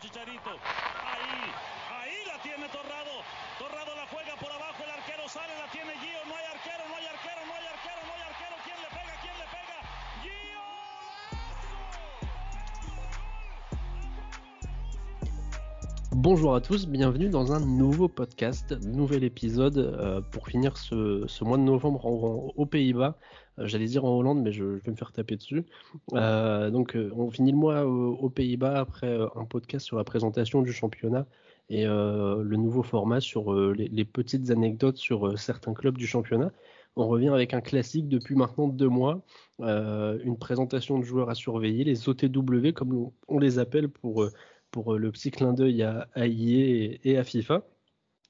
Chicharito. Ahí, ahí la tiene Torrado. Torrado la juega por abajo, el arquero sale, la tiene Gio. Bonjour à tous, bienvenue dans un nouveau podcast, nouvel épisode euh, pour finir ce, mois de novembre aux Pays-Bas. Euh, J'allais dire en Hollande, mais je, vais me faire taper dessus. Euh, donc, on finit le mois aux, Pays-Bas après un podcast sur la présentation du championnat et le nouveau format sur les, petites anecdotes sur certains clubs du championnat. On revient avec un classique depuis maintenant deux mois, une présentation de joueurs à surveiller, les OTW comme on- les appelle pour pour euh, le petit clin d'œil à, à EA et, à FIFA.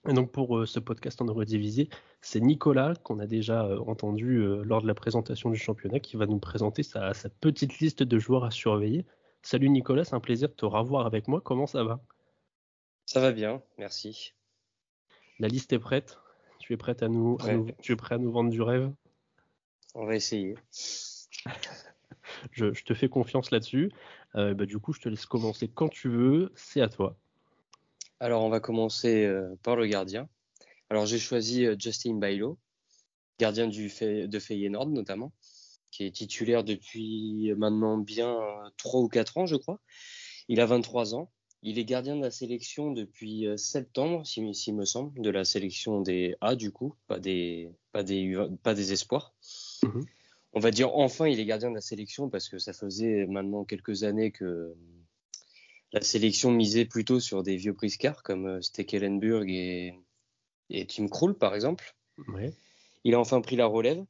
Et donc pour euh, ce podcast en Eurodivisie, c'est Nicolas qu'on a déjà euh, entendu lors de la présentation du championnat qui va nous présenter sa, sa petite liste de joueurs à surveiller. Salut Nicolas, c'est un plaisir de te revoir avec moi. Comment ça va? Ça va bien, merci. La liste est prête? Tu es prête à nous, à Prêt. nous- tu es prêt à nous vendre du rêve? On va essayer. Je, je te fais confiance là-dessus. Euh, bah, du coup, je te laisse commencer quand tu veux. C'est à toi. Alors, on va commencer euh, par le gardien. Alors, j'ai choisi euh, Justin Bailo, gardien du Fe- de Feyenoord notamment, qui est titulaire depuis maintenant bien euh, 3 ou 4 ans, je crois. Il a 23 ans. Il est gardien de la sélection depuis septembre, s'il s'il me semble, de la sélection des A, du coup, pas des, pas des, U20 pas des espoirs. Mhm. On va dire enfin, il est gardien de la sélection parce que ça faisait maintenant quelques années que la sélection misait plutôt sur des vieux briscards comme euh, Stekelenburg et, et Tim Krul, par exemple. Ouais. Il a enfin pris la relève.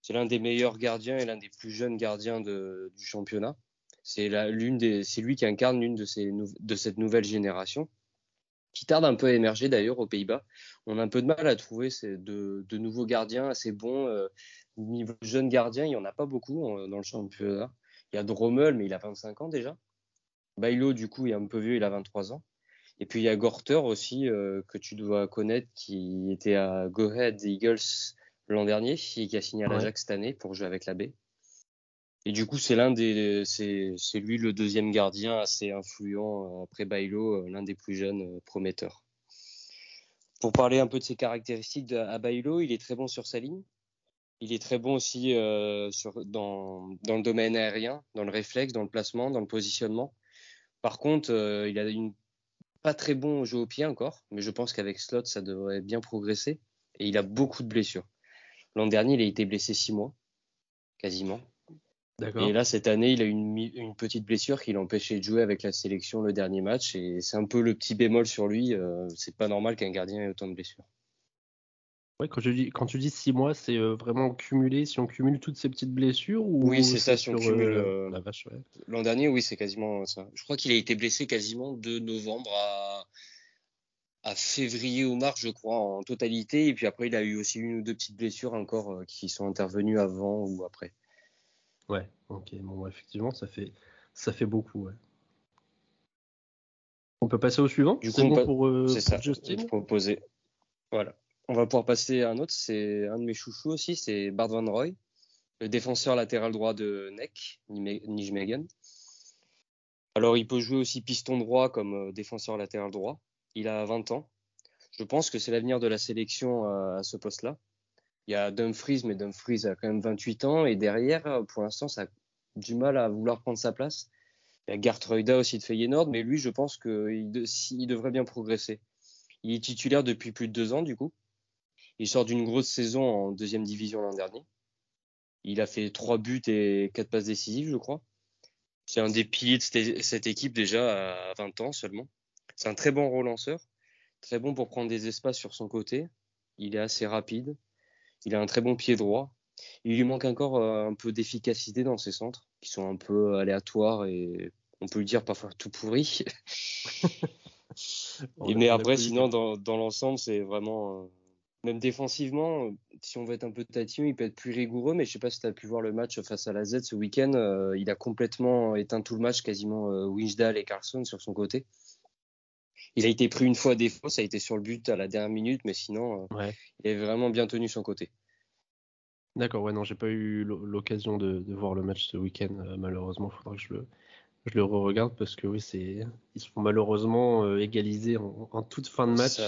C'est l'un des meilleurs gardiens et l'un des plus jeunes gardiens de- du championnat. C'est lui qui incarne l'une de, ces nou- de cette nouvelle génération, qui tarde un peu à émerger d'ailleurs aux Pays-Bas. On a un peu de mal à trouver ces- de, de nouveaux gardiens assez bons. euh, niveau jeune gardien, il n'y en a pas beaucoup dans le championnat. Il y a Drommel, mais il a 25 ans déjà. Bailo, du coup, il est un peu vieux, il a 23 ans. Et puis il y a Gorter aussi, euh, que tu dois connaître, qui était à Go Ahead Eagles l'an dernier et qui a signé à l'Ajax cette année pour jouer avec la B. Et du coup, c'est l'un des, c'est, lui le deuxième gardien assez influent euh, après Bailo, euh, l'un des plus jeunes prometteurs. Pour parler un peu de ses caractéristiques de, à Bailo, il est très bon sur sa ligne. Il est très bon aussi euh, sur, dans, dans le domaine aérien, dans le réflexe, dans le placement, dans le positionnement. Par contre, euh, il a une pas très bon au jeu au pied encore, mais je pense qu'avec Slot, ça devrait bien progresser. Et il a beaucoup de blessures. L'an dernier, il a été blessé six mois, quasiment. Et là, cette année, il a une, mi- une petite blessure qui l'a empêché de jouer avec la sélection le dernier match. Et c'est un peu le petit bémol sur lui. euh, c'est pas normal qu'un gardien ait autant de blessures. Ouais, quand, tu dis, quand tu dis 6 mois, c'est euh, vraiment cumulé, si on cumule toutes ces petites blessures ou Oui, c'est ça, si on cumule, euh, euh, la vache, ouais. L'an dernier, oui, c'est quasiment ça. Je crois qu'il a été blessé quasiment de novembre à, à février ou mars, je crois, en totalité. Et puis après, il a eu aussi une ou deux petites blessures encore euh, qui sont intervenues avant ou après. Ouais, ok, bon, effectivement, ça fait, ça fait beaucoup, ouais. On peut passer au suivant? Du coup, bon pa- pour, euh, pour Justin? Voilà. On va pouvoir passer à un autre. C'est un de mes chouchous aussi, c'est Bart Van Roy, le défenseur latéral droit de NEC, Nijme- Nijmegen. Alors, il peut jouer aussi piston droit comme euh, défenseur latéral droit. Il a 20 ans. Je pense que c'est l'avenir de la sélection euh, à ce poste-là. Il y a Dumfries, mais Dumfries a quand même 28 ans. Et derrière, euh, pour l'instant, ça a du mal à vouloir prendre sa place. Il y a Gert Reuda aussi de Feyenoord, mais lui, je pense qu'il devrait bien progresser. Il est titulaire depuis plus de deux ans, du coup. Il sort d'une grosse saison en deuxième division l'an dernier. Il a fait trois buts et quatre passes décisives, je crois. C'est un des piliers de cette- cette équipe déjà à 20 ans seulement. C'est un très bon relanceur, très bon pour prendre des espaces sur son côté. Il est assez rapide. Il a un très bon pied droit. Il lui manque encore euh, un peu d'efficacité dans ses centres, qui sont un peu aléatoires et on peut le dire parfois tout a- mais après, sinon, dans, dans l'ensemble, c'est vraiment. Même défensivement, euh, si on veut être un peu tatillon, il peut être plus rigoureux. Mais je sais pas si tu as pu voir le match face à la Z ce week-end. euh, il a complètement éteint tout le match, quasiment euh, et Carlson sur son côté. Il a été pris une fois à défaut, ça a été sur le but à la dernière minute, mais sinon, euh, Ouais. il est vraiment bien tenu son côté. D'accord, ouais, non, j'ai pas eu l'o- l'occasion de, de voir le match ce week-end, malheureusement, faudra que je le, je le re-regarde parce que oui, c'est ils sont malheureusement égalisés en, toute fin de match.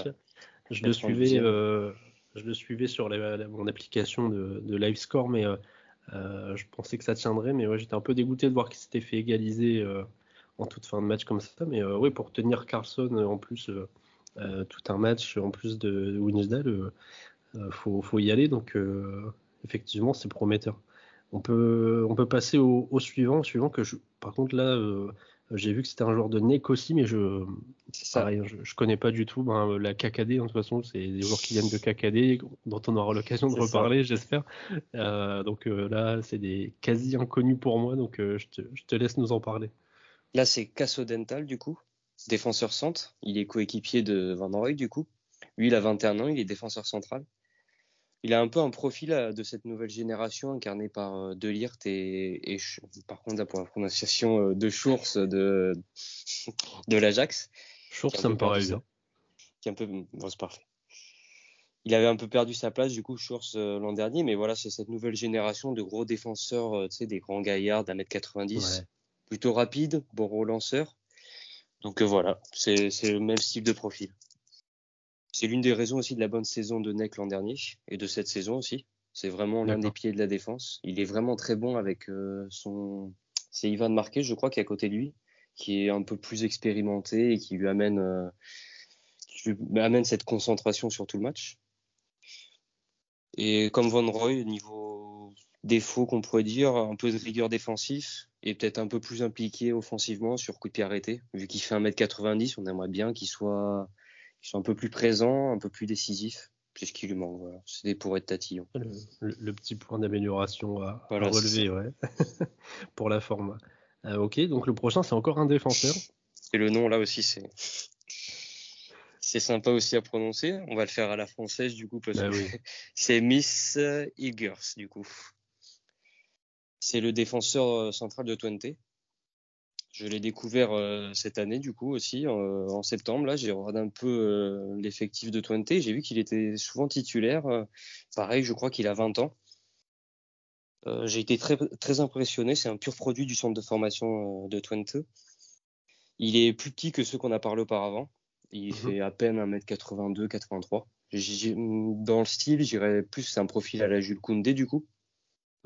Je le suivais, je le suivais sur mon application de, de live score, mais je pensais que ça tiendrait, mais ouais, j'étais un peu dégoûté de voir qu'il s'était fait égaliser en toute fin de match comme ça. Mais oui, pour tenir Carlson en plus tout un match en plus de Winsdale, il faut, faut, y aller. Donc effectivement, c'est prometteur. On peut, on peut passer au, suivant, suivant que je, par contre là, euh, j'ai vu que c'était un joueur de NEC aussi, mais je, ça. je, je, connais pas du tout. Ben, la KKD, en toute façon, c'est des joueurs qui viennent de KKD, dont on aura l'occasion de reparler, j'espère. Euh, donc euh, là, c'est des quasi inconnus pour moi, donc je te, je, te, laisse nous en parler. Là, c'est Casso Dental, du coup, défenseur centre. Il est coéquipier de Van Roy, du coup. Lui, il a 21 ans, il est défenseur central il a un peu un profil euh, de cette nouvelle génération incarné par euh, De et, et par contre pour la prononciation euh, de Schurz de de l'Ajax. Schurz, ça me paraît bien. Qui un peu bon, c'est parfait. Il avait un peu perdu sa place du coup Schurz l'an dernier, mais voilà c'est cette nouvelle génération de gros défenseurs, tu sais des grands gaillards d'un mètre 90, plutôt rapide, bon relanceur. Donc voilà, c'est le même style de profil. C'est l'une des raisons aussi de la bonne saison de Neck l'an dernier et de cette saison aussi. C'est vraiment l'un des pieds de la défense. Il est vraiment très bon avec euh, son. C'est Ivan Marquez, je crois, qui est à côté de lui, qui est un peu plus expérimenté et qui lui amène, euh, qui lui amène cette concentration sur tout le match. Et comme Von Roy, niveau défaut qu'on pourrait dire, un peu de rigueur défensif et peut-être un peu plus impliqué offensivement sur coup de pied arrêté. Vu qu'il fait 1m90, on aimerait bien qu'il soit qui sont un peu plus présents, un peu plus décisifs. C'est ce qui lui manque. Voilà. C'est pour être tatillon. Le, petit point d'amélioration à, relever ouais. pour la forme. Euh, ok, donc le prochain, c'est encore un défenseur. Et le nom, là aussi, c'est. C'est sympa aussi à prononcer. On va le faire à la française, du coup, parce bah que c'est Miss Eagers, du coup. C'est le défenseur euh, central de Twente. Je l'ai découvert euh, cette année, du coup, aussi, euh, en septembre. Là, j'ai regardé un peu euh, l'effectif de Twente. J'ai vu qu'il était souvent titulaire. pareil, je crois qu'il a 20 ans. j'ai été très, très impressionné. C'est un pur produit du centre de formation de Twente. Il est plus petit que ceux qu'on a parlé auparavant. Il mhm. fait à peine 1m82, 83. Dans le style, j'irais plus, c'est un profil à la Jules Koundé, du coup.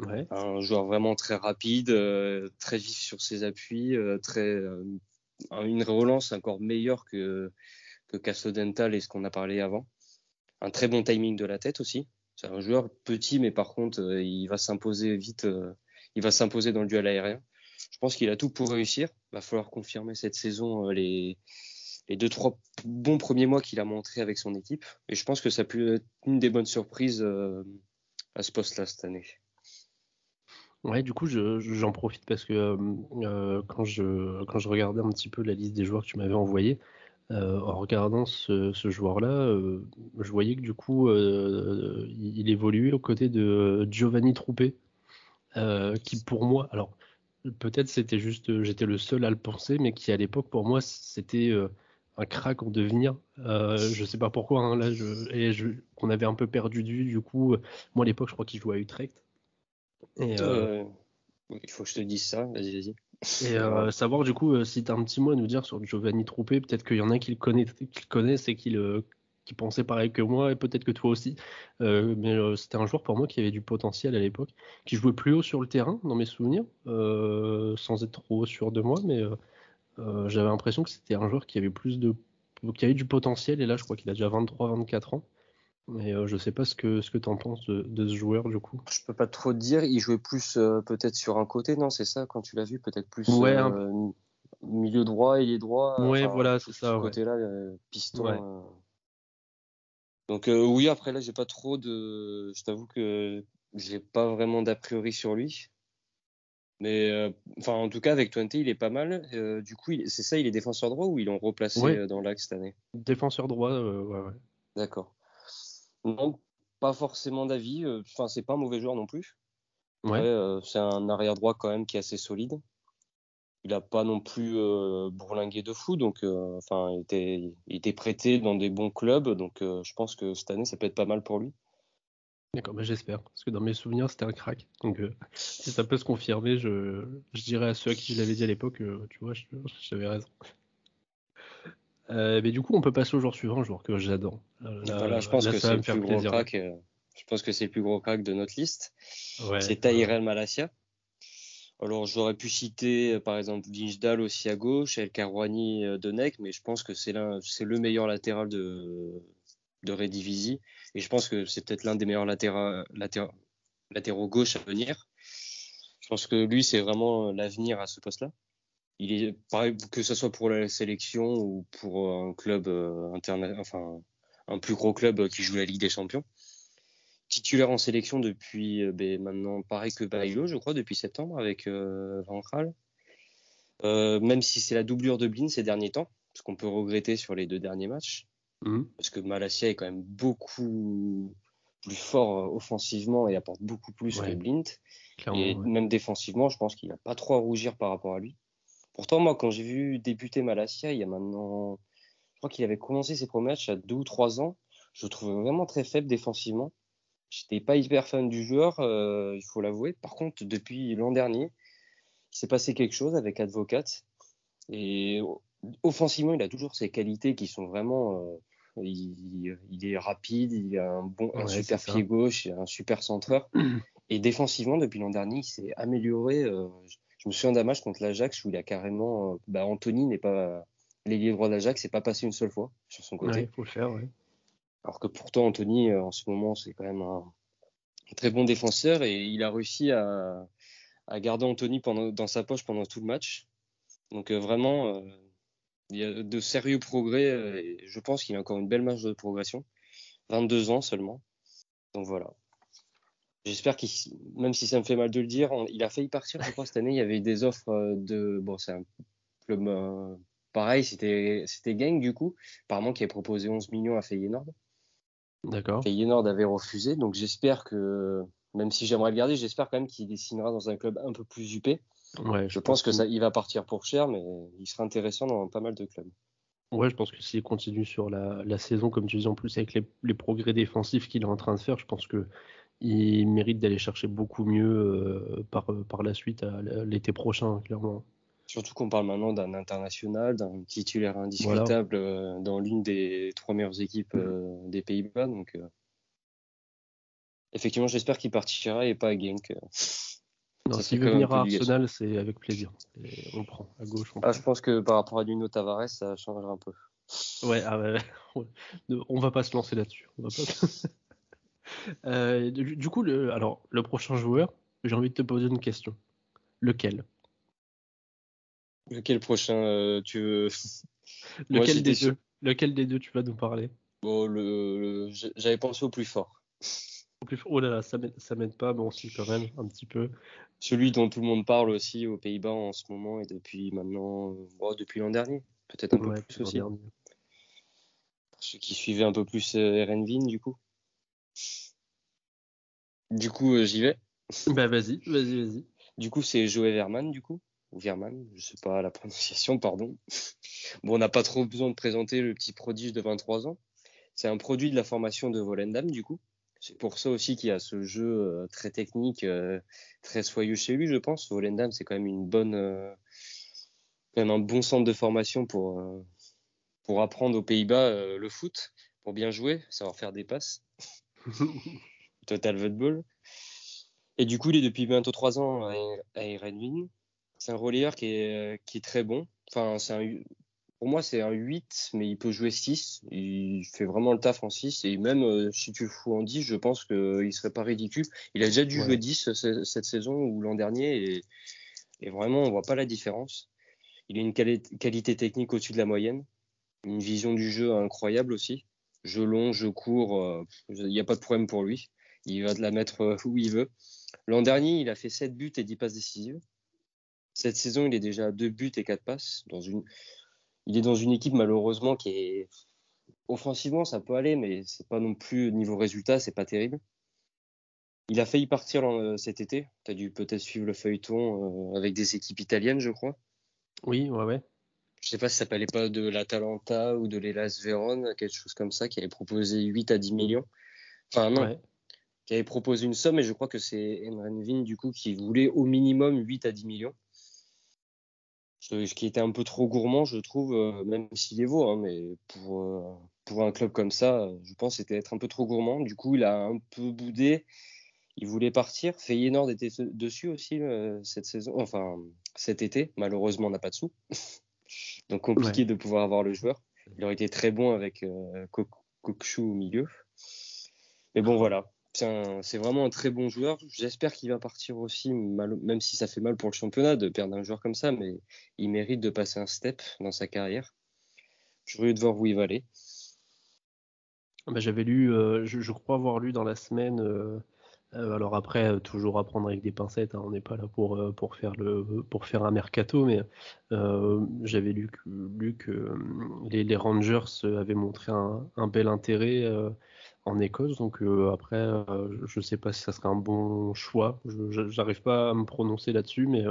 Un joueur vraiment très rapide, euh, très vif sur ses appuis, euh, très euh, une relance encore meilleure que que Castodental et ce qu'on a parlé avant. Un très bon timing de la tête aussi. C'est un joueur petit, mais par contre, il va s'imposer vite. il va s'imposer dans le duel aérien. Je pense qu'il a tout pour réussir. Il va falloir confirmer cette saison les les deux trois bons premiers mois qu'il a montré avec son équipe. Et je pense que ça peut être une des bonnes surprises à ce poste-là cette année. Ouais, du coup, j'en profite parce que euh, euh, quand, je, quand je regardais un petit peu la liste des joueurs que tu m'avais envoyé, euh, en regardant ce, joueur-là, je voyais que du coup, il, évoluait aux côtés de Giovanni Troupé, qui pour moi, alors peut-être c'était juste, j'étais le seul à le penser, mais qui à l'époque pour moi c'était un crack en devenir. je sais pas pourquoi, hein, là, je, qu'on avait un peu perdu de vue. Du coup, moi à l'époque, je crois qu'il jouait à Utrecht. Et, euh, il faut que je te dise ça, vas-y, vas-y. Et euh, savoir du coup euh, si tu as un petit mot à nous dire sur Giovanni Troupé, peut-être qu'il y en a qui le, qui le connaissent et qui, le, qui pensaient pareil que moi, et peut-être que toi aussi. mais c'était un joueur pour moi qui avait du potentiel à l'époque, qui jouait plus haut sur le terrain, dans mes souvenirs, sans être trop sûr de moi, mais j'avais l'impression que c'était un joueur qui avait plus de qui avait du potentiel, et là je crois qu'il a déjà 23-24 ans. Mais euh, je sais pas ce que ce que en penses de, ce joueur du coup. Je peux pas trop te dire. Il jouait plus euh, peut-être sur un côté, non C'est ça quand tu l'as vu, peut-être plus ouais, euh, milieu droit, il est droit. Ouais, voilà, c'est ça. Ce côté-là, piston. Donc oui, après là, j'ai pas trop de. Je t'avoue que j'ai pas vraiment d'a priori sur lui. Mais enfin, en tout cas, avec Twente, il est pas mal. du coup, c'est ça, il est défenseur droit ou ils l'ont replacé dans l'axe cette année? Défenseur droit, ouais, ouais. D'accord. Non, pas forcément d'avis. Euh, enfin, c'est pas un mauvais joueur non plus. Ouais. Euh, c'est un arrière droit quand même qui est assez solide. Il a pas non plus euh, bourlingué de fou, donc enfin, il était, il était prêté dans des bons clubs, donc je pense que cette année ça peut être pas mal pour lui. D'accord, bah j'espère. Parce que dans mes souvenirs, c'était un crack. Donc, euh, si ça peut se confirmer, je, je dirais à ceux à qui je l'avais dit à l'époque, euh, tu vois, j'avais raison. Euh, mais du coup, on peut passer au joueur suivant, joueur que j'adore. Voilà, je pense que c'est le plus gros crack. je pense que c'est le plus gros crack de notre liste. Ouais, c'est Tahirel Malassia. Alors, j'aurais pu citer, par exemple, Vinchdal aussi à gauche, El Karouani de mais je pense que c'est le meilleur latéral de, de Redivisie. Et je pense que c'est peut-être l'un des meilleurs latéraux, gauche à venir. Je pense que lui, c'est vraiment l'avenir à ce poste-là. Il est pareil que ce soit pour la sélection ou pour un club euh, enfin un plus gros club qui joue la Ligue des Champions. Titulaire en sélection depuis euh, ben, maintenant pareil que Bailo, je crois, depuis septembre avec euh, Van Euh, même si c'est la doublure de Blin ces derniers temps, ce qu'on peut regretter sur les deux derniers matchs. Mhm. Parce que Malasia est quand même beaucoup plus fort euh, offensivement et apporte beaucoup plus que Blint. Et même défensivement, je pense qu'il n'a pas trop à rougir par rapport à lui. Pourtant, moi, quand j'ai vu débuter Malasia, il y a maintenant, je crois qu'il avait commencé ses premiers matchs à deux ou trois ans. Je le trouvais vraiment très faible défensivement. J'étais pas hyper fan du joueur, euh, il faut l'avouer. Par contre, depuis l'an dernier, il s'est passé quelque chose avec Advocat. Et offensivement, il a toujours ses qualités qui sont vraiment euh, il, est rapide, il a un, bon, super pied gauche, un super centreur. Et défensivement, depuis l'an dernier, il s'est amélioré. Euh, je me souviens d'un match contre l'Ajax où il a carrément. Euh, bah, Anthony n'est pas. L'ailier droit d'Ajax c'est pas passé une seule fois sur son côté. Il faut le faire, ouais. Alors que pourtant, Anthony, euh, en ce moment, c'est quand même un, très bon défenseur et il a réussi à, à garder Anthony pendant, dans sa poche pendant tout le match. Donc vraiment, il y a de sérieux progrès euh, et je pense qu'il a encore une belle marge de progression. 22 ans seulement. Donc voilà. J'espère qu'il, même si ça me fait mal de le dire, il a failli partir, je crois, cette année. Il y avait des offres euh, de. Bon, c'est un club. Euh, pareil, c'était, c'était Gang, du coup. Apparemment, qui avait proposé 11 millions à Feyenoord. D'accord. Feyenoord avait refusé. Donc j'espère que, même si j'aimerais le garder, j'espère quand même qu'il dessinera dans un club un peu plus huppé. Ouais, je, pense, que, ça, il va partir pour cher, mais il sera intéressant dans pas mal de clubs. Ouais, je pense que s'il continue sur la, saison, comme tu dis en plus, avec les, progrès défensifs qu'il est en train de faire, je pense que il mérite d'aller chercher beaucoup mieux euh, par, par la suite l'été prochain, clairement. Surtout qu'on parle maintenant d'un international, d'un titulaire indiscutable euh, dans l'une des trois meilleures équipes euh, des Pays-Bas. Donc, effectivement, j'espère qu'il partira et pas à Genk. Non, s'il veut venir à Arsenal, c'est avec plaisir. on prend à gauche. ah, je pense que par rapport à Nuno Tavares, ça changera un peu. Ouais, ah ouais, on va pas se lancer là-dessus. euh, du, coup, le, alors, le prochain joueur, j'ai envie de te poser une question. Lequel? Lequel prochain euh, tu veux? Lequel des deux Lequel des deux tu vas nous parler? Bon, le j'avais pensé au plus fort. Oh là là, ça m'aide pas, mais on suit quand même un petit peu. Celui dont tout le monde parle aussi aux Pays-Bas en ce moment et depuis maintenant, euh, depuis l'an dernier, peut-être un peu plus aussi. ceux qui suivaient un peu plus euh, du coup. Du coup, euh, j'y vais. Bah vas-y, vas-y, vas-y. Du coup, c'est Joey Verman, du coup. Ou Verman, je sais pas la prononciation, pardon. bon, on n'a pas trop besoin de présenter le petit prodige de 23 ans. C'est un produit de la formation de Volendam, du coup. C'est pour ça aussi qu'il y a ce jeu euh, très technique, euh, très soyeux chez lui, je pense. Volendam, c'est quand même une bonne, euh, quand même un bon centre de formation pour pour apprendre aux Pays-Bas le foot, pour bien jouer, savoir faire des passes. Total football. Et du coup, il est depuis bientôt trois ans à, à C'est un relayeur qui est, qui est très bon. Enfin, c'est un, pour moi, c'est un 8, mais il peut jouer 6. Il fait vraiment le taf en 6. Et même euh, si tu le fous en 10, je pense qu'il serait pas ridicule. Il a déjà dû jouer 10 cette saison ou l'an dernier. Et, vraiment, on voit pas la différence. Il a une qualité technique au-dessus de la moyenne. Une vision du jeu incroyable aussi. Je long, je cours. Euh, il n'y a pas de problème pour lui. Il va te la mettre euh, où il veut. L'an dernier, il a fait 7 buts et 10 passes décisives. Cette saison, il est déjà à 2 buts et 4 passes dans une, il est dans une équipe malheureusement qui est offensivement ça peut aller, mais c'est pas non plus niveau résultat, c'est pas terrible. Il a failli partir euh, cet été. Tu as dû peut-être suivre le feuilleton euh, avec des équipes italiennes, je crois. Oui, ouais, ouais. Je sais pas si ça s'appelait pas de l'Atalanta ou de l'Elas Vérone, quelque chose comme ça, qui avait proposé 8 à 10 millions. Enfin, non. Qui avait proposé une somme, et je crois que c'est Enrenvin, du coup, qui voulait au minimum 8 à 10 millions. Ce qui était un peu trop gourmand, je trouve, euh, même s'il est vaut, hein, mais pour, euh, pour un club comme ça, je pense que c'était être un peu trop gourmand. Du coup, il a un peu boudé. Il voulait partir. Feyenoord était dessus aussi euh, cette saison, enfin cet été. Malheureusement, on n'a pas de sous. Donc compliqué de pouvoir avoir le joueur. Il aurait été très bon avec euh, au milieu. Mais bon, voilà c'est vraiment un très bon joueur. J'espère qu'il va partir aussi, même si ça fait mal pour le championnat de perdre un joueur comme ça, mais il mérite de passer un step dans sa carrière. Curieux de voir où il va aller. Bah, j'avais lu, euh, je, crois avoir lu dans la semaine. Euh, euh, alors après, toujours à prendre avec des pincettes. Hein, on n'est pas là pour pour faire le pour faire un mercato, mais j'avais lu, que les, Rangers avaient montré un bel intérêt en Écosse. Donc euh, après, euh, je ne sais pas si ça serait un bon choix. Je n'arrive pas à me prononcer là-dessus, mais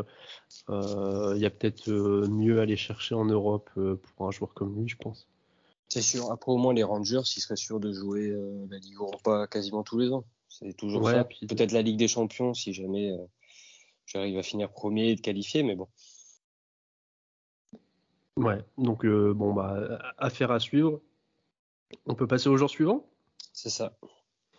euh, il y a peut-être mieux à aller chercher en Europe pour un joueur comme lui, je pense. C'est sûr. Après, au moins, les Rangers, ils seraient sûrs de jouer la Ligue Europa quasiment tous les ans. C'est toujours ça. Peut-être la Ligue des Champions si jamais j'arrive à finir premier et de qualifier, mais bon. Ouais, donc bon, bah, affaire à suivre. On peut passer au jour suivant? C'est ça.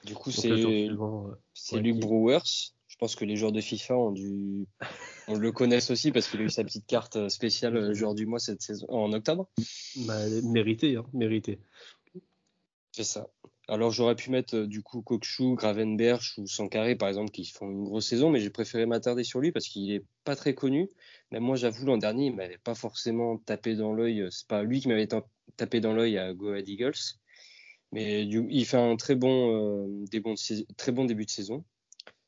Du coup, c'est Luke Brewers. Je pense que les joueurs de FIFA ont dû, on le connaissent aussi parce qu'il a eu sa petite carte euh, spéciale euh, joueur du mois cette saison en octobre. Bah, mérité, hein, mérité. C'est ça. Alors j'aurais pu mettre euh, du coup Kokshu, Gravenberg ou Sankaré par exemple qui font une grosse saison, mais j'ai préféré m'attarder sur lui parce qu'il est pas très connu. Mais moi j'avoue l'an dernier il m'avait pas forcément tapé dans l'œil. C'est pas lui qui m'avait tapé dans l'œil à Go Eagles. Mais il fait un très bon, euh, très bon début de saison.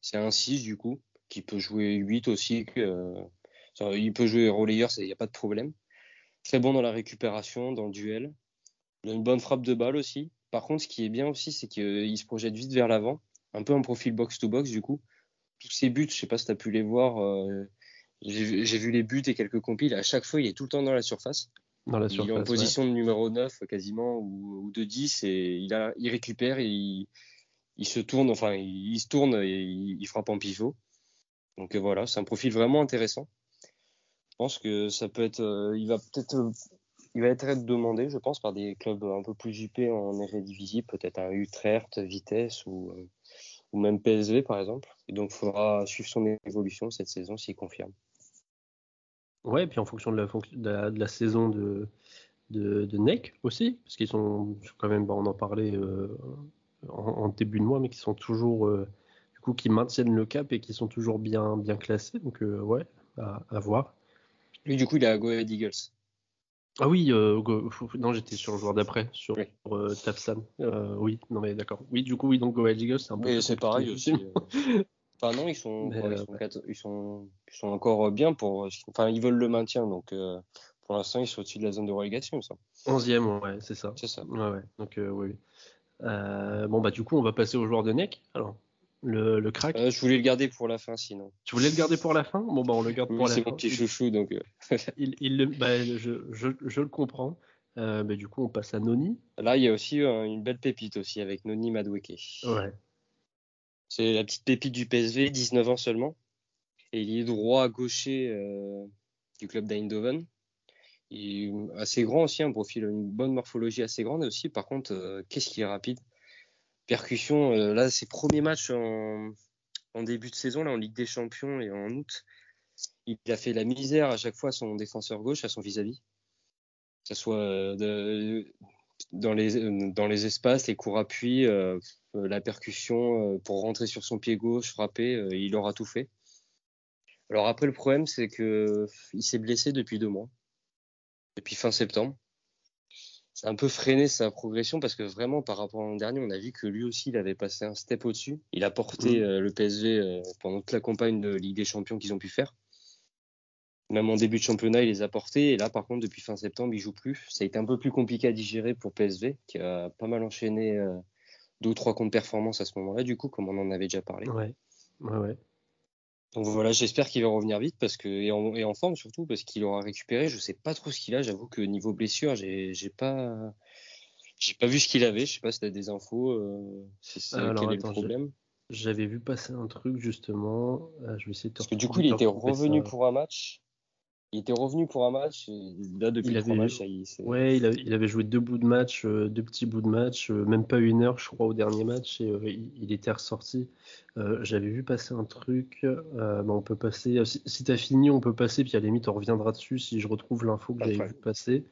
C'est un 6 du coup, qui peut jouer 8 aussi. Euh, il peut jouer relayeur, il n'y a pas de problème. Très bon dans la récupération, dans le duel. Il a une bonne frappe de balle aussi. Par contre, ce qui est bien aussi, c'est qu'il se projette vite vers l'avant. Un peu un profil box-to-box du coup. Tous ses buts, je sais pas si tu as pu les voir. Euh, j'ai vu les buts et quelques compiles. À chaque fois, il est tout le temps dans la surface il est en position de numéro 9 quasiment ou, de 10 et il, a, il récupère et il, se tourne, enfin il, se tourne et il, frappe en pivot. Donc euh, voilà, c'est un profil vraiment intéressant. Je pense que ça peut être, euh, il va peut-être, euh, il va être demandé, je pense, par des clubs un peu plus JP en Eredivisie, peut-être un Utrecht, Vitesse ou, ou même PSV par exemple. Et donc il faudra suivre son évolution cette saison s'il confirme. Ouais, et puis en fonction de la, de la, saison de, de, de, NEC aussi, parce qu'ils sont quand même, bah, on en parlait euh, en, début de mois, mais qui sont toujours, euh, du coup, qui maintiennent le cap et qui sont toujours bien, bien classés. Donc, euh, ouais, à, à, voir. Lui, du coup, il a Go Ahead Eagles. Ah oui, non, j'étais sur le joueur d'après, sur oui. Tapsan. oui, non, mais d'accord. Oui, du coup, oui, donc Go Ahead Eagles, c'est un peu. c'est pareil aussi. Enfin non, ils sont, ils sont, ils, sont, encore bien pour. Enfin, ils veulent le maintien, donc euh, pour l'instant, ils sont au-dessus de la zone de relégation, ça. 11e, ouais, c'est ça. C'est ça. Ouais, ouais. Donc, euh, oui. Euh, bon, bah, du coup, on va passer au joueur de NEC. Alors, le, le crack. je voulais le garder pour la fin, sinon. Tu voulais le garder pour la fin? Bon, bah, on le garde pour la fin. C'est mon petit chouchou, donc. il, il, bah, je, je, je, le comprends. Euh, bah, du coup, on passe à Noni. Là, il y a aussi une belle pépite aussi avec Noni Madweke. Ouais. C'est la petite pépite du PSV, 19 ans seulement. Et il est droit gaucher euh, du club d'Eindhoven. Il est assez grand aussi, un profil, une bonne morphologie assez grande aussi. Par contre, euh, qu'est-ce qui est rapide? Percussion, euh, là, ses premiers matchs en, début de saison, là, en Ligue des Champions et en août, il a fait la misère à chaque fois à son défenseur gauche, à son vis-à-vis. Que ce soit dans, les, dans les espaces, les cours appuis, euh, la percussion euh, pour rentrer sur son pied gauche, frapper, euh, il aura tout fait. Alors après, le problème, c'est que il s'est blessé depuis deux mois, depuis fin septembre. C'est un peu freiné sa progression parce que vraiment, par rapport à l'an dernier, on a vu que lui aussi, il avait passé un step au-dessus. Il a porté mmh. le PSV pendant toute la campagne de Ligue des Champions qu'ils ont pu faire. Même en début de championnat, il les a portés. Et là, par contre, depuis fin septembre, il joue plus. Ça a été un peu plus compliqué à digérer pour PSV, qui a pas mal enchaîné deux ou trois comptes performance à ce moment-là, du coup, comme on en avait déjà parlé. Ouais, ouais, ouais. Donc voilà, j'espère qu'il va revenir vite parce que et en, et en forme surtout parce qu'il aura récupéré. Je sais pas trop ce qu'il a. J'avoue que niveau blessure, j'ai pas j'ai pas vu ce qu'il avait. Je sais pas si t'as des infos. Euh, c'est quel est le problème. J'avais vu passer un truc justement. Euh, je vais essayer de Parce que du coup, il était revenu pour un match. Il était revenu pour un match. Et là, depuis Il avait- matchs, ça y est, c'est- Ouais, il, a- il avait joué deux bouts de match, euh, deux petits bouts de match, euh, même pas une heure, je crois, au dernier match, et euh, il, il était ressorti. J'avais vu passer un truc. bah, on peut passer. Si, si t'as fini, on peut passer, puis à la limite, on reviendra dessus si je retrouve l'info que j'avais vu passer.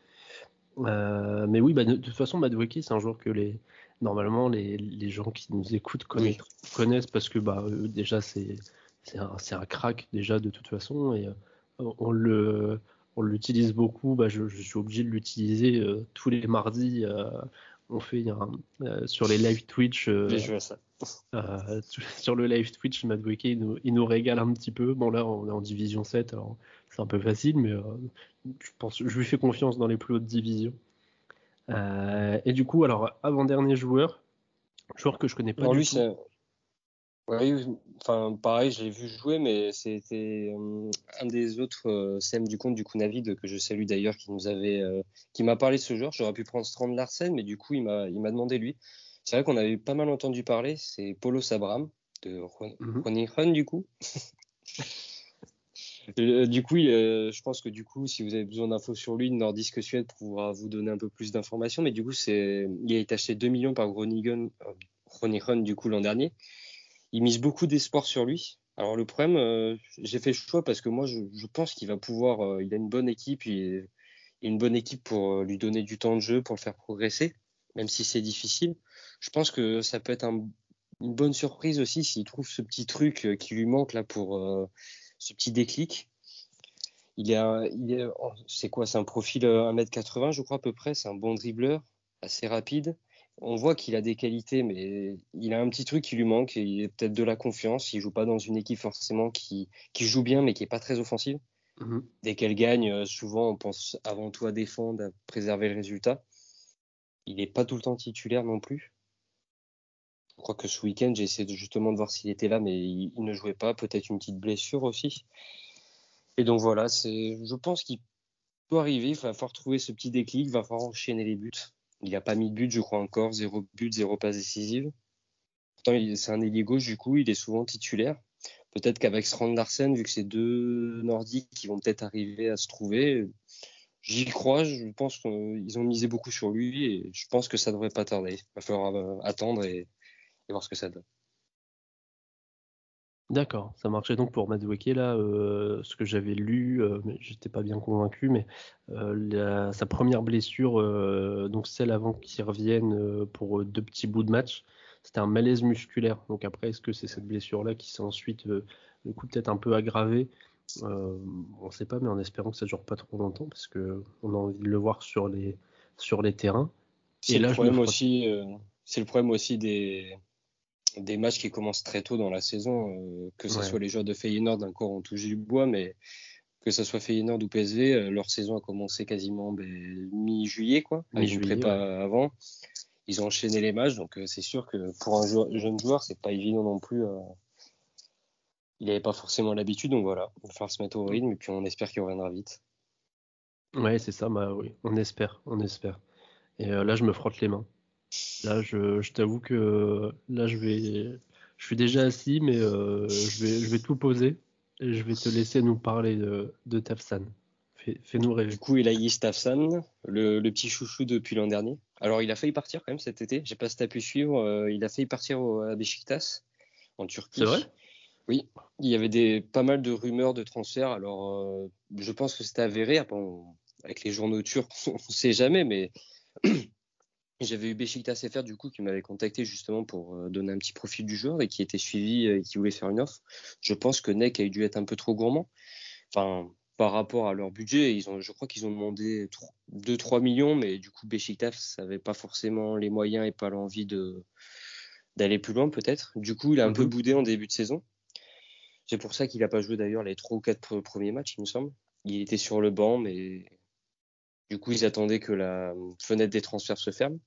Mais oui, bah, de, de toute façon, Madueke, c'est un joueur que les, normalement les, les gens qui nous écoutent connaissent, connaissent parce que bah, déjà, c'est c'est un, un crack déjà de toute façon, et on le on l'utilise beaucoup, bah, je, je suis obligé de l'utiliser euh, tous les mardis. euh, on fait un, euh, sur les live Twitch, euh, à ça. euh, sur le live Twitch, Madueke, il nous, il nous régale un petit peu. Bon, là, on est en division 7, alors c'est un peu facile, mais euh, je pense, je lui fais confiance dans les plus hautes divisions. Euh, et du coup, alors, avant-dernier joueur, joueur que je connais pas du lui, tout. Oui, enfin, pareil, je l'ai vu jouer, mais c'était euh, un des autres euh, CM du compte du coup Navid que je salue d'ailleurs, qui nous avait, euh, qui m'a parlé de ce joueur. J'aurais pu prendre Strand Larsen, mais du coup, il m'a, il m'a demandé lui. C'est vrai qu'on avait pas mal entendu parler. C'est Polo Sabram de Ron- Mhm. Ronny du coup. Du coup, je pense que du coup, si vous avez besoin d'infos sur lui, Nordisk Suède pourra vous donner un peu plus d'informations. Mais du coup, c'est, il a été acheté 2 millions par Groningen, euh, Groningen, du coup l'an dernier. Il mise beaucoup d'espoir sur lui. Alors le problème, euh, j'ai fait le choix parce que moi, je, pense qu'il va pouvoir. euh, il a une bonne équipe, il, une bonne équipe pour euh, lui donner du temps de jeu, pour le faire progresser, même si c'est difficile. Je pense que ça peut être un- une bonne surprise aussi s'il trouve ce petit truc qui lui manque là pour ce petit déclic. Il est, c'est quoi? C'est un profil euh, 1m80, je crois à peu près. C'est un bon dribbleur, assez rapide. On voit qu'il a des qualités, mais il a un petit truc qui lui manque. et Il est peut-être de la confiance. Il joue pas dans une équipe forcément qui, qui joue bien, mais qui est pas très offensive. Mhm. Dès qu'elle gagne, euh, souvent on pense avant tout à défendre, à préserver le résultat. Il n'est pas tout le temps titulaire non plus. Je crois que ce week-end, j'ai essayé de, justement de voir s'il était là, mais il, il ne jouait pas. Peut-être une petite blessure aussi. Et donc voilà, je pense qu'il peut arriver. Il va falloir trouver ce petit déclic, il va falloir enchaîner les buts. Il n'a pas mis de but, je crois encore. Zéro but, zéro passe décisive. Pourtant, c'est un ailier gauche, du coup, il est souvent titulaire. Peut-être qu'avec Strand Larsen, vu que c'est deux Nordiques qui vont peut-être arriver à se trouver, j'y crois. Je pense qu'ils ont misé beaucoup sur lui et je pense que ça devrait pas tarder. Il va falloir euh, attendre et voir ce que ça donne. D'accord, ça marchait donc pour Madueke là, euh, ce que j'avais lu, euh, j'étais pas bien convaincu, mais euh, la- sa première blessure, euh, donc celle avant qu'il revienne euh, pour deux petits bouts de match, c'était un malaise musculaire. Donc après, est-ce que c'est cette blessure-là qui s'est ensuite, euh, du coup, peut-être un peu aggravée Euh, On ne sait pas, mais en espérant que ça dure pas trop longtemps, parce que on a envie de le voir sur les sur les terrains. C'est le là, problème aussi. euh, c'est le problème aussi des des matchs qui commencent très tôt dans la saison, euh, que ce Ouais. soit les joueurs de Feyenoord, encore on touche du bois, mais que ce soit Feyenoord ou PSV, euh, leur saison a commencé quasiment ben, mi-juillet, quoi, avec Mi-juillet, prépa avant. Ils ont enchaîné les matchs, donc euh, c'est sûr que pour un joueur- jeune joueur, c'est pas évident non plus. euh, il n'avait pas forcément l'habitude, donc voilà, il va falloir se mettre au rythme et puis on espère qu'il reviendra vite. Ouais, c'est ça, bah oui, on espère, on espère. Et euh, là, je me frotte les mains. Là, je, je t'avoue que là, je vais, je suis déjà assis, mais euh, je vais, je vais tout poser et je vais te laisser nous parler de, de Tafsan. Fais, fais-nous rêver. Du coup, Yis Tafsan, le, le petit chouchou depuis l'an dernier. Alors, il a failli partir quand même cet été. J'ai pas si t'as pu suivre. euh, il a failli partir au, à Beşiktaş, en Turquie. C'est vrai? Oui. Il y avait des, pas mal de rumeurs de transfert. Alors, euh, je pense que c'était avéré. Après, on- avec les journaux turcs, on sait jamais, mais j'avais eu Beşiktaş FR du coup qui m'avait contacté justement pour euh, donner un petit profil du joueur et qui était suivi euh, et qui voulait faire une offre. Je pense que Neck a dû être un peu trop gourmand. Enfin, par rapport à leur budget, ils ont, je crois qu'ils ont demandé 2-3 millions, mais du coup Beşiktaş n'avait pas forcément les moyens et pas l'envie de d'aller plus loin peut-être. Du coup, il a un peu boudé en début de saison. C'est pour ça qu'il n'a pas joué d'ailleurs les 3 ou 4 premiers matchs, il me semble. Il était sur le banc, mais du coup, ils attendaient que la fenêtre des transferts se ferme.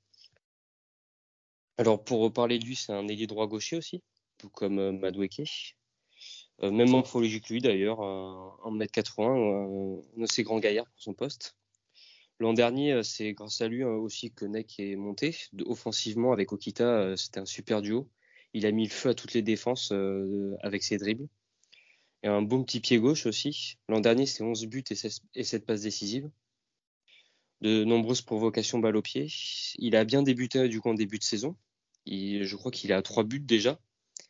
Alors, pour reparler de lui, c'est un ailier droit gaucher aussi, tout comme euh, Madueke. Euh, même morphologie que lui d'ailleurs, un 1m80, un assez grand gaillard pour son poste. L'an dernier, euh, c'est grâce à lui euh, aussi que Neck est monté. Offensivement, avec Okita, euh, c'était un super duo. Il a mis le feu à toutes les défenses euh, avec ses dribbles. Et un bon petit pied gauche aussi. L'an dernier, c'est 11 buts et 7 passes décisives. De nombreuses provocations balle au pied. Il a bien débuté du coup en début de saison. je crois qu'il a 3 buts déjà.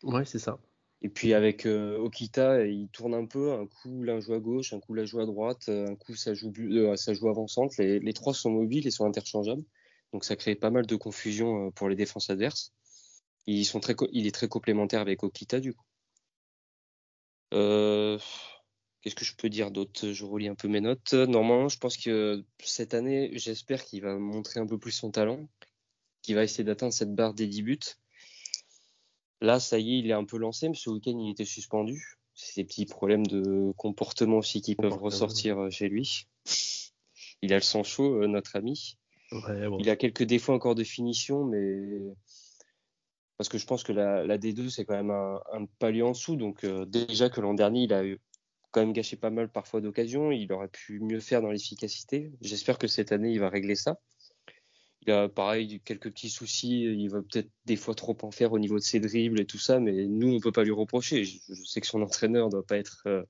Ouais, c'est ça. Et puis avec euh, Okita, il tourne un peu. Un coup, l'un joue à gauche, un coup, l'un joue à droite. Un coup, ça joue, euh, ça joue avant-centre. Les, les, trois sont mobiles et sont interchangeables. Donc ça crée pas mal de confusion euh, pour les défenses adverses. Ils sont très, il est très complémentaire avec Okita du coup. Euh, Qu'est-ce que je peux dire d'autre? Je relis un peu mes notes. Normalement, je pense que cette année, j'espère qu'il va montrer un peu plus son talent, qu'il va essayer d'atteindre cette barre des 10 buts. Là, ça y est, il est un peu lancé, mais ce week-end, il était suspendu. C'est des petits problèmes de comportement aussi qui peuvent ressortir euh, chez lui. Il a le sang chaud, euh, notre ami. Il a quelques défauts encore de finition, mais parce que je pense que la, D2 c'est quand même un, un, palier en dessous. Donc euh, déjà que l'an dernier il a eu quand même gâché pas mal parfois d'occasions, il aurait pu mieux faire dans l'efficacité. J'espère que cette année il va régler ça. Il a pareil quelques petits soucis, il va peut-être des fois trop en faire au niveau de ses dribbles et tout ça, mais nous on peut pas lui reprocher. Je, sais que son entraîneur doit pas être euh,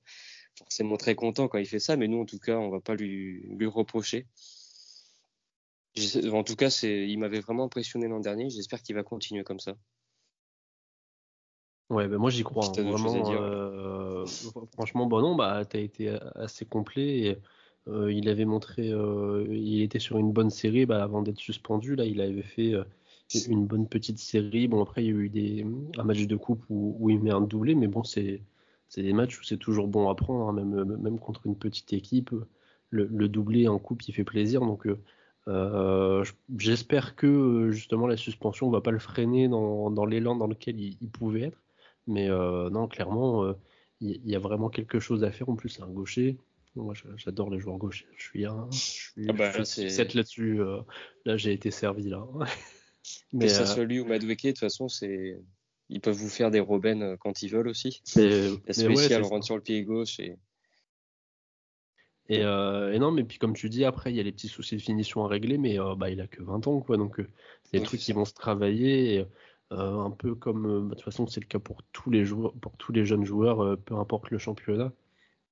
forcément très content quand il fait ça, mais nous en tout cas on va pas lui, lui reprocher. En tout cas, il m'avait vraiment impressionné l'an dernier. J'espère qu'il va continuer comme ça. Ouais, ben moi j'y crois. Hein. Vraiment, franchement, bon non, bah t'as été assez complet. Euh, il avait montré, euh, il était sur une bonne série bah, avant d'être suspendu. Là, il avait fait une bonne petite série. Bon après, il y a eu des un match de coupe où, il met un doublé, mais bon c'est des matchs où c'est toujours bon à prendre, hein. même même contre une petite équipe. Le, doublé en coupe, il fait plaisir. Donc euh, j'espère que justement la suspension va pas le freiner dans, dans l'élan dans lequel il, pouvait être. Mais euh, non, clairement, euh, il, y a vraiment quelque chose à faire. En plus, c'est un gaucher. Moi, j'adore les joueurs gauchers. Je suis un, je suis, ah bah, là-dessus. là, j'ai été servi là. Mais que ça soit lui ou Madweke, de toute façon, c'est ils peuvent vous faire des Robben quand ils veulent aussi. Mais, spécial, ouais, sur le pied gauche et euh, et, non, mais puis comme tu dis, après, il y a les petits soucis de finition à régler, mais euh, bah, il a que 20 ans, quoi. Donc, euh, c'est des trucs qui vont se travailler. Un peu comme, bah, de toute façon, c'est le cas pour tous les joueurs, pour tous les jeunes joueurs, peu importe le championnat.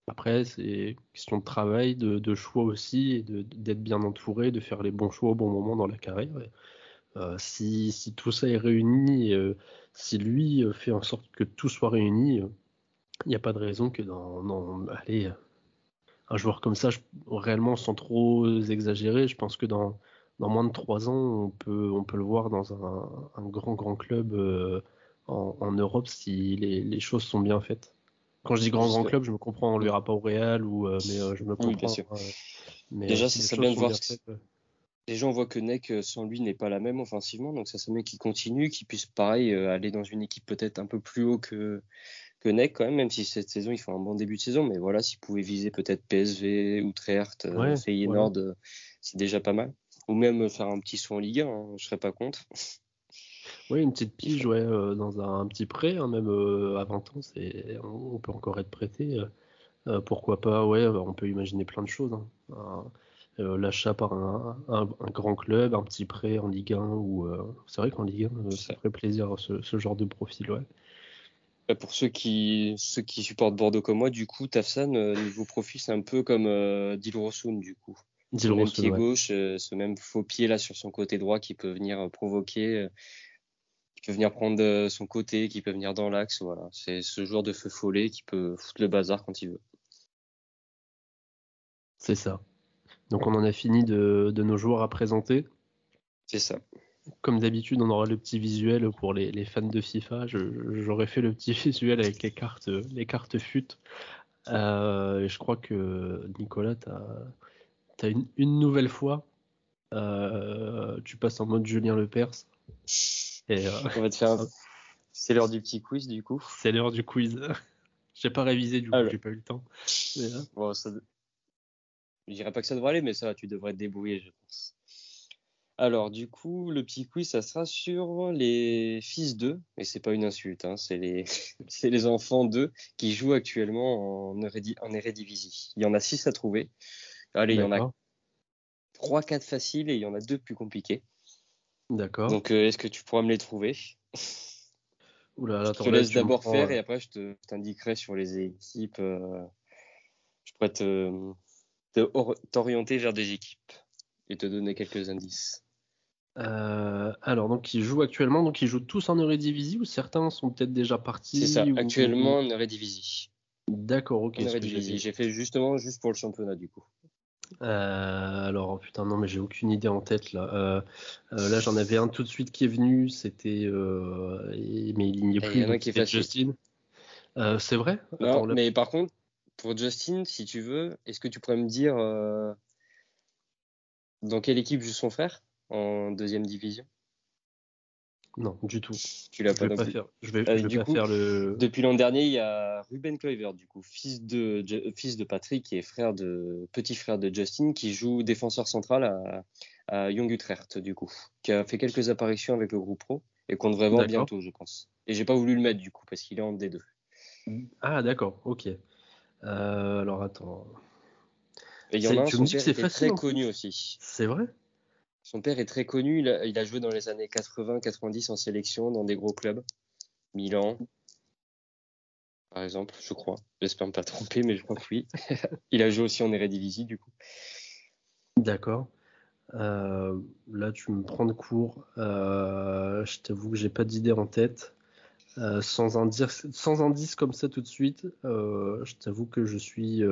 Après, c'est question de travail, de, choix aussi, et d'être bien entouré, de faire les bons choix au bon moment dans la carrière. si, si, tout ça est réuni, si lui fait en sorte que tout soit réuni, il n'y a pas de raison que dans allez, un joueur comme ça, réellement sans trop exagérer, je pense que dans, dans moins de trois ans, on peut, on peut le voir dans un, grand, grand club euh, en, Europe si les, les, choses sont bien faites. Quand je dis grand, grand club, je me comprends, on lui ira pas au Real, ou, euh, mais euh, je me comprends. mais Déjà, ça serait bien de voir. Déjà, on voit que Neck sans lui n'est pas la même offensivement, donc ça serait bien qu'il continue, qu'il puisse pareil aller dans une équipe peut-être un peu plus haut que, que Neck quand même, même si cette saison il fait un bon début de saison, mais voilà, s'il pouvait viser peut-être PSV, Utrecht, ouais, Feyenoord, euh, c'est déjà pas mal. Ou même faire un petit saut en Ligue 1, hein, je serais pas contre. Oui, une petite pige, ouais, euh, dans un, petit prêt, hein, même à 20 ans, c'est, on peut encore être prêté. pourquoi pas, ouais, on peut imaginer plein de choses. Hein. l'achat par un, un, grand club, un petit prêt en Ligue 1, ou c'est vrai qu'en Ligue 1, ça ferait plaisir ce, ce genre de profil, ouais. Bah, pour ceux qui, ceux qui supportent Bordeaux comme moi, du coup, Tafsan, euh, niveau profil, c'est un peu comme euh, Dilrosun, du coup. Dilrosun, même pied gauche, euh, ce même faux pied là sur son côté droit qui peut venir euh, provoquer, qui peut venir prendre son côté, qui peut venir dans l'axe. Voilà, c'est ce joueur de feu follet qui peut foutre le bazar quand il veut. C'est ça. Donc on en a fini de, de nos joueurs à présenter. C'est ça comme d'habitude, on aura le petit visuel pour les, fans de FIFA. J'aurais fait le petit visuel avec les cartes, les cartes FUT. Euh, je crois que Nicolas, tu as, une, nouvelle fois, euh, tu passes en mode Julien Lepers. Et, euh, on va te faire. C'est l'heure du petit quiz du coup. C'est l'heure du quiz. j'ai pas révisé du coup, j'ai pas eu le temps. Bon, ça... Je dirais pas que ça devrait aller, mais ça, tu devrais te débrouiller, je pense. Alors, du coup, le petit quiz, ça sera sur les fils d'eux, et c'est pas une insulte, hein, c'est les, les enfants d'eux qui jouent actuellement en, en Eredivisie. Il y en a six à trouver. Allez, il y en a trois, quatre faciles et il y en a deux plus compliqués. D'accord. Donc, euh, est-ce que tu pourras me les trouver? Oula, je attends, te là, laisse d'abord faire euh, et après je je t'indiquerai sur les équipes. euh, je pourrais te, te or- t'orienter vers des équipes et te donner quelques indices. euh, alors, donc, ils jouent actuellement, donc ils jouent tous en Eredivisie ou certains sont peut-être déjà partis C'est ça, ou- actuellement en Eredivisie. D'accord, ok. En J'ai fait justement juste pour le championnat du coup. Euh, alors, putain, non, mais j'ai aucune idée en tête là. Euh, euh, là, j'en avais un tout de suite qui est venu, c'était. euh, mais il n'y est il plus, y en a donc qui est. Justin. Euh, c'est vrai? Non, Attends, là- mais par contre, pour Justin, si tu veux, est-ce que tu pourrais me dire euh, dans quelle équipe joue son frère en deuxième division? Non, du tout. Tu l'as pas vais pas faire, je vais, Euh, je vais du pas coup, faire le. Depuis l'an dernier, il y a Ruben Kluivert, du coup, fils de, Ju- fils de Patrick et frère de, petit frère de Justin, qui joue défenseur central à, à Young Utrecht, du coup, qui a fait quelques apparitions avec le groupe pro et qu'on devrait voir bientôt, je pense. Et j'ai pas voulu le mettre, du coup, parce qu'il est en D2. Ah, d'accord, ok. Euh, alors, attends. Et il y en a un, tu me dis que c'est facile, très connu aussi. C'est vrai? Son père est très connu, il a, il a joué dans les années 80-90 en sélection dans des gros clubs. Milan, par exemple, je crois. J'espère me pas tromper, mais je crois que oui. il a joué aussi en Eredivisie, du coup. D'accord. Euh, là, tu me prends de court. Euh, je t'avoue que j'ai pas d'idée en tête. Euh, sans, indice, sans indice comme ça tout de suite, je t'avoue que je suis.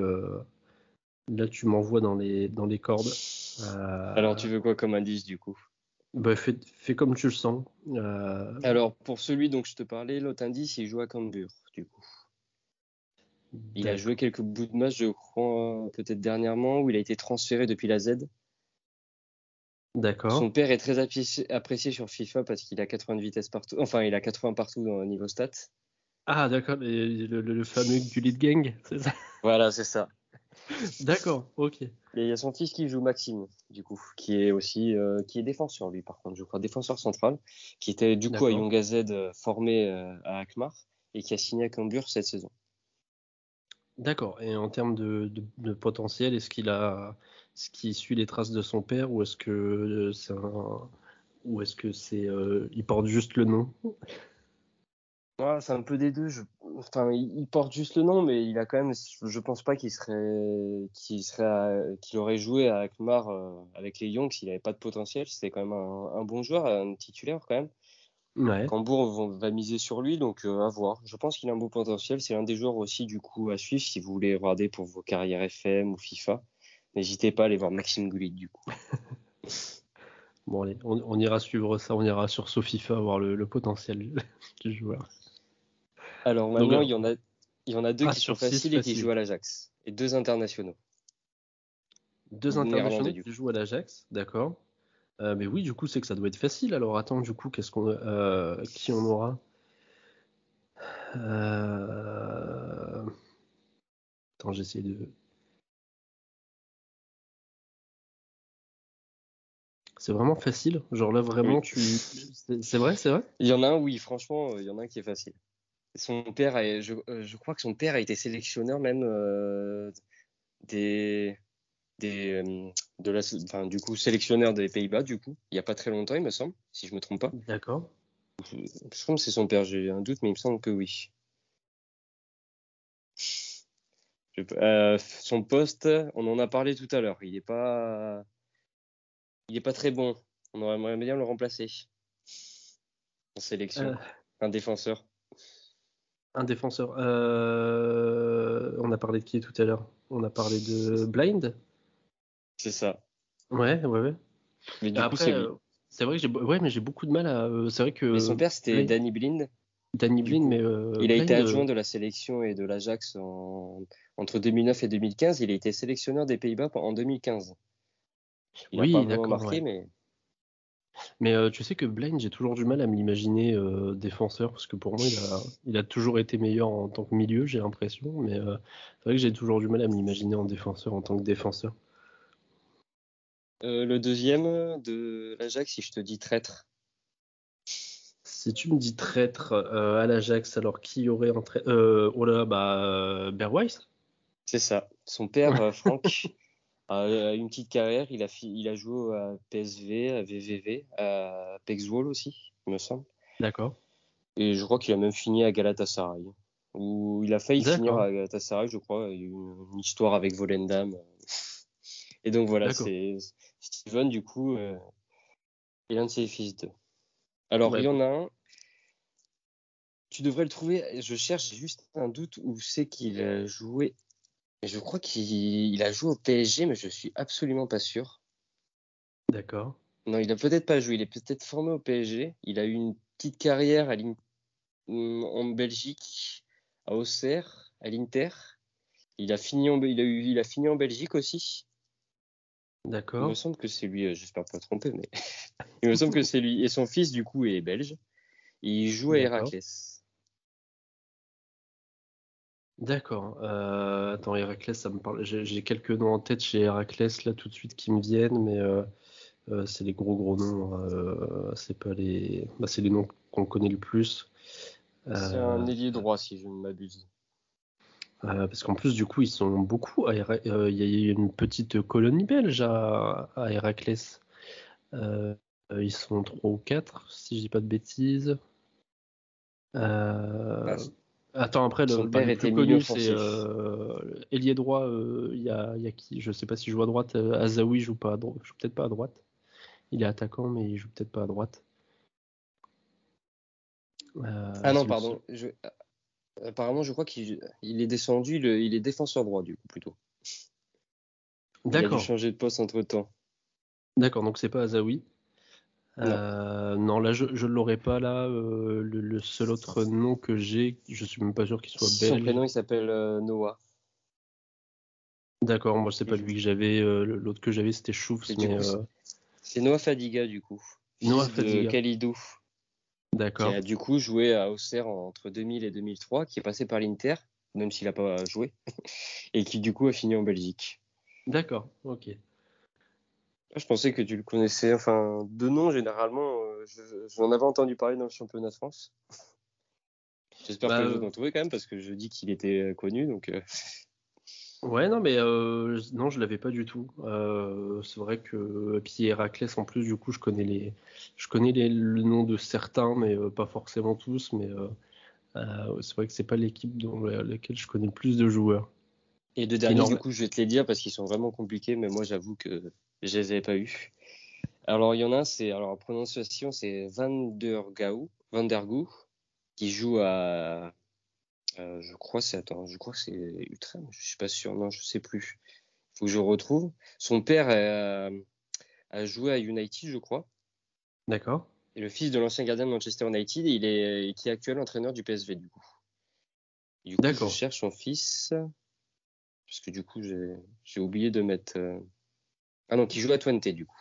là, tu m'envoies dans les, dans les cordes. Euh, Alors, tu veux quoi comme indice, du coup? Bah, fais, fais comme tu le sens. Euh, Alors, pour celui dont je te parlais, l'autre indice, il joue à Cambuur, du coup. Il a joué quelques bouts de match, je crois, peut-être dernièrement, où il a été transféré depuis la Z. D'accord. Son père est très apprécié, sur FIFA parce qu'il a 80 de vitesse partout. Enfin, il a 80 partout dans le niveau stats. Ah, d'accord, le, le- le fameux Gullit Gang, c'est ça? Voilà, c'est ça. D'accord, ok. Et il y a son fils qui joue Maxime, du coup, qui est aussi euh, qui est défenseur, lui, par contre, je crois, défenseur central, qui était du coup à AZ euh, formé euh, à Akmar et qui a signé à Cambuur cette saison. D'accord. Et en termes de, de- de potentiel, est-ce qu'il a, est-ce qu'il suit les traces de son père ou est-ce que euh, c'est un, ou est-ce que c'est, euh, il porte juste le nom? Ouais, c'est un peu des deux. Je... Enfin, il porte juste le nom, mais il a quand même. Je pense pas qu'il serait, qu'il serait, à- qu'il aurait joué à Akmar euh, avec les Young s'il avait pas de potentiel. C'était quand même un, un bon joueur, un titulaire quand même. Ouais. Cambourg va, miser sur lui, donc euh, à voir. Je pense qu'il a un beau potentiel. C'est l'un des joueurs aussi du coup à suivre si vous voulez regarder pour vos carrières FM ou FIFA. N'hésitez pas à aller voir Maxime Goulit du coup. Bon allez, on, on ira suivre ça, on ira sur Sofifa voir le, le potentiel du joueur. Alors maintenant, euh, il y en a, il y en a deux ah, qui sont faciles et qui facile. jouent à l'Ajax et deux internationaux. Deux internationaux qui jouent à l'Ajax, d'accord. Euh, mais oui, du coup, c'est que ça doit être facile. Alors attends, du coup, qu'est-ce qu'on, euh, qui on aura? Euh, Attends, j'essaie de. C'est vraiment facile. Genre là, vraiment, Oui. tu. C'est vrai, c'est vrai? Il y en a un, oui, franchement, il y en a un qui est facile. Son père, a- je, euh, je crois que son père a été sélectionneur même euh, des, des, euh, de la, enfin, du coup, sélectionneur des Pays-Bas, du coup, il y a pas très longtemps, il me semble, si je me trompe pas. D'accord. Je pense que c'est son père, j'ai un doute, mais il me semble que oui. Je- euh, son poste, on en a parlé tout à l'heure. Il est pas, il est pas très bon. On aurait bien le remplacer en sélection. Euh, Un défenseur. Un défenseur. Euh, On a parlé de qui tout à l'heure? On a parlé de Blind? C'est ça. Ouais, ouais, ouais. Mais du coup, Après, euh, c'est vrai que j'ai, ouais, mais j'ai beaucoup de mal à. euh, C'est vrai que Mais son père, c'était Danny Blind. Danny Blind, mais euh, Il a été adjoint de la sélection et de l'Ajax en... entre 2009 et 2015. Il a été sélectionneur des Pays-Bas en 2015. Il Oui, a pas vraiment d'accord, marqué, ouais. mais Mais euh, tu sais que Blind, j'ai toujours du mal à me l'imaginer euh, défenseur parce que pour moi, il a, il a toujours été meilleur en tant que milieu, j'ai l'impression. Mais euh, c'est vrai que j'ai toujours du mal à me l'imaginer en défenseur en tant que défenseur. Le deuxième de l'Ajax, si je te dis traître, Si tu me dis traître à l'Ajax, alors qui y aurait en traître Oh là, là, bah Bergwijn? C'est ça. Son père, Franck, a a une petite carrière. Il a, fi- il a joué à PSV, à VVV, à Pexwall aussi, il me semble. D'accord. Et je crois qu'il a même fini à Galatasaray. Où il a failli finir à Galatasaray, je crois. Il y a eu une, histoire avec Volendam. Et donc voilà, c'est Steven, du coup, euh, et l'un de ses fils d'eux. Alors, il y en a un. Tu devrais le trouver. Je cherche juste un doute où c'est qu'il a joué. Je crois qu'il il a joué au PSG, mais je suis absolument pas sûr. D'accord. Non, il a peut-être pas joué. Il est peut-être formé au PSG. Il a eu une petite carrière à en Belgique, à Auxerre, à l'Inter. Il a fini en, il a eu, il a fini en Belgique aussi. Il D'accord. me semble que c'est lui. euh, J'espère pas tromper, mais il me semble que c'est lui. Et son fils, du coup, est belge. Il joue à. Héraclès. D'accord. Euh, attends, Héraclès, ça me parle. J'ai quelques noms en tête chez Héraclès là tout de suite qui me viennent, mais euh, euh, c'est les gros gros noms. hein. Euh, c'est pas les. Bah, c'est les noms qu'on connaît le plus. C'est Euh, un ailier droit, si je ne m'abuse. euh, parce qu'en plus, du coup, ils sont beaucoup. à Héra- euh, Il y a une petite colonie belge à, à Héraclès. Ils sont trois ou quatre, si je dis pas de bêtises. Euh, Ah, Attends, après, le, Son père le était plus connu, c'est euh, ailier droit. euh, Il y, a, y a qui? Je sais pas s'il joue à droite. euh, Azaoui joue pas à droite. joue peut-être pas à droite. Il est attaquant, mais il joue peut-être pas à droite. Euh, Ah non, si- pardon. Je- Apparemment, je crois qu'il il est descendu. Il, il est défenseur droit, du coup, plutôt. Il a D'accord. changer de poste entre temps. D'accord, donc c'est pas Azaoui. Non. Euh, non, là je je l'aurais pas là. euh, le, le seul autre nom que j'ai, je suis même pas sûr qu'il soit Son belge. prénom, il s'appelle euh, Noah. D'accord, moi c'est pas lui que j'avais. l'autre que j'avais c'était Choufs, C'est Noah Fadiga, du coup. Noah Fadiga. de Khalidou, qui d'accord. a du coup joué à Auxerre entre 2000 et 2003, qui est passé par l'Inter, même s'il n'a pas joué, et qui du coup a fini en Belgique. D'accord, ok. Je pensais que tu le connaissais, enfin, de nom généralement, euh, je- j'en avais entendu parler dans le championnat de France. J'espère Bah, que je euh, vais en trouver quand même, parce que je dis qu'il était euh, connu, donc euh, Ouais, non, mais euh, non, je l'avais pas du tout. C'est vrai que et puis Héraclès en plus, du coup, je connais les, je connais les, le nom de certains, mais pas forcément tous. Mais c'est vrai que c'est pas l'équipe dans la- laquelle je connais le plus de joueurs. Et deux derniers, du coup, je vais te les dire parce qu'ils sont vraiment compliqués, mais moi, j'avoue que je les avais pas eus. Alors, il y en a un, c'est, alors, la prononciation, c'est Van der Gau, Van der Gouw, qui joue à, euh, je crois, c'est, attends, je crois que c'est Utrecht, je suis pas sûr, non, je sais plus. Faut que je retrouve. Son père euh, a joué à United, je crois. D'accord. Et le fils de l'ancien gardien de Manchester United, il est, qui est actuel entraîneur du PSV, du coup. Et du coup, je cherche son fils. Parce que du coup, j'ai, j'ai oublié de mettre. euh, Ah non, qui joue à Twente, du coup.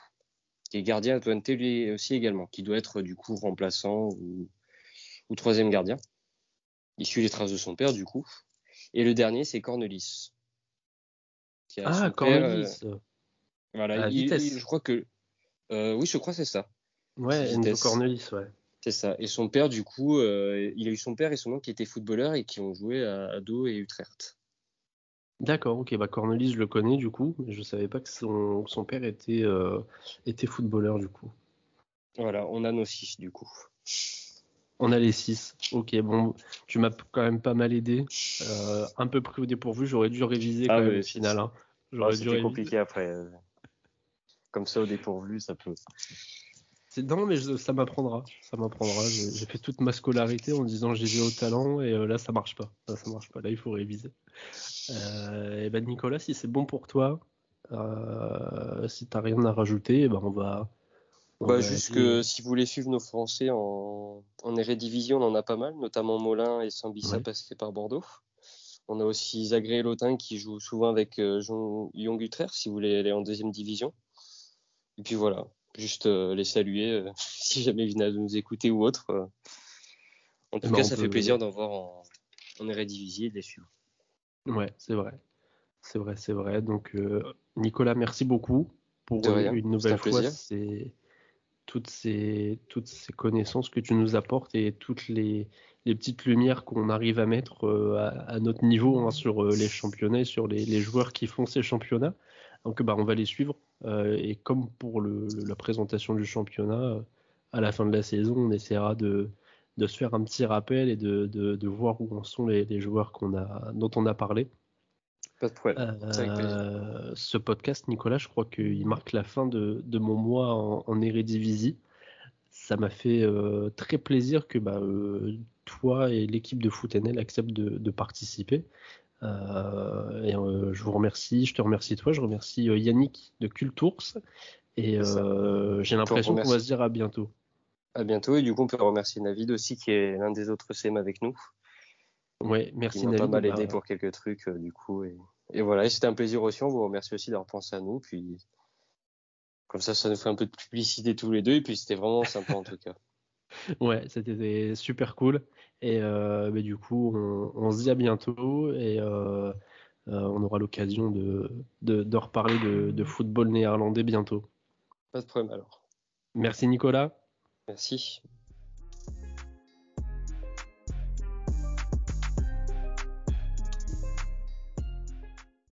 Qui est gardien à Twente, lui aussi également. Qui doit être, du coup, remplaçant ou, ou troisième gardien. Il suit les traces de son père, du coup. Et le dernier, c'est Cornelis. Qui a Ah, père, Cornelis. euh, voilà, à il- il- je crois que. euh, oui, je crois que c'est ça. Ouais. Cornelis, ouais. C'est ça. Et son père, du coup, euh, il a eu son père et son oncle qui étaient footballeurs et qui ont joué à Ado et Utrecht. D'accord, ok, bah Cornelis, je le connais du coup, mais je savais pas que son, son père était, euh, était footballeur du coup. Voilà, on a nos six, du coup. On a les six. Ok, bon, tu m'as quand même pas mal aidé. Euh, un peu pris au dépourvu, j'aurais dû réviser quand Ah même oui, au final. hein. J'aurais dû C'était réviser. compliqué après. euh. Comme ça, au dépourvu, ça peut. Non, mais je- ça m'apprendra. Ça m'apprendra. J'ai fait toute ma scolarité en disant j'ai vu au talent et euh, là ça marche pas. Là, ça marche pas. Là il faut réviser. Euh, et ben Nicolas, si c'est bon pour toi, euh, si t'as rien à rajouter, eh ben on va. on Bah, va juste aller- que si vous voulez suivre nos Français en, en on en a pas mal, notamment Molin et Sambissa Ouais. passés par Bordeaux. On a aussi Zagré et Lotin qui jouent souvent avec euh, Young Utrecht si vous voulez aller en deuxième division. Et puis voilà, juste euh, les saluer euh, si jamais ils viennent à nous écouter ou autre. euh. En tout ben, cas, ça peut- fait plaisir d'en voir en, en Eredivisie et de les suivre. Ouais, c'est vrai. C'est vrai, c'est vrai. Donc, euh, Nicolas, merci beaucoup pour rien, une nouvelle fois toutes ces, toutes ces connaissances que tu nous apportes et toutes les, les petites lumières qu'on arrive à mettre euh, à, à notre niveau hein, sur euh, les championnats et sur les, les joueurs qui font ces championnats. Donc, bah, on va les suivre. Euh, et comme pour le, le- la présentation du championnat, euh, à la fin de la saison, on essaiera de, de se faire un petit rappel et de, de, voir où en sont les, les joueurs qu'on a, dont on a parlé. Pas de problème. Euh, ce podcast, Nicolas, je crois qu'il marque la fin de, de mon mois en, en Eredivisie. Ça m'a fait euh, très plaisir que bah, euh, toi et l'équipe de FootNL acceptent de participer. Euh, et euh, je vous remercie, je te remercie toi, je remercie euh, Yannick de Cultours et j'ai l'impression qu'on va se dire à bientôt. À bientôt et du coup on peut remercier Navid aussi qui est l'un des autres CM avec nous. Ouais, merci Navid. pas mal aidé bah, pour quelques trucs du coup et, et voilà, c'était un plaisir aussi. On vous remercie aussi d'avoir pensé à nous puis comme ça ça nous fait un peu de publicité tous les deux et puis c'était vraiment sympa en tout cas. Ouais, c'était super cool. Et euh, mais du coup, on, se dit à bientôt et euh, euh, on aura l'occasion de, de, reparler de, de, football néerlandais bientôt. Pas de problème alors. Merci Nicolas. Merci.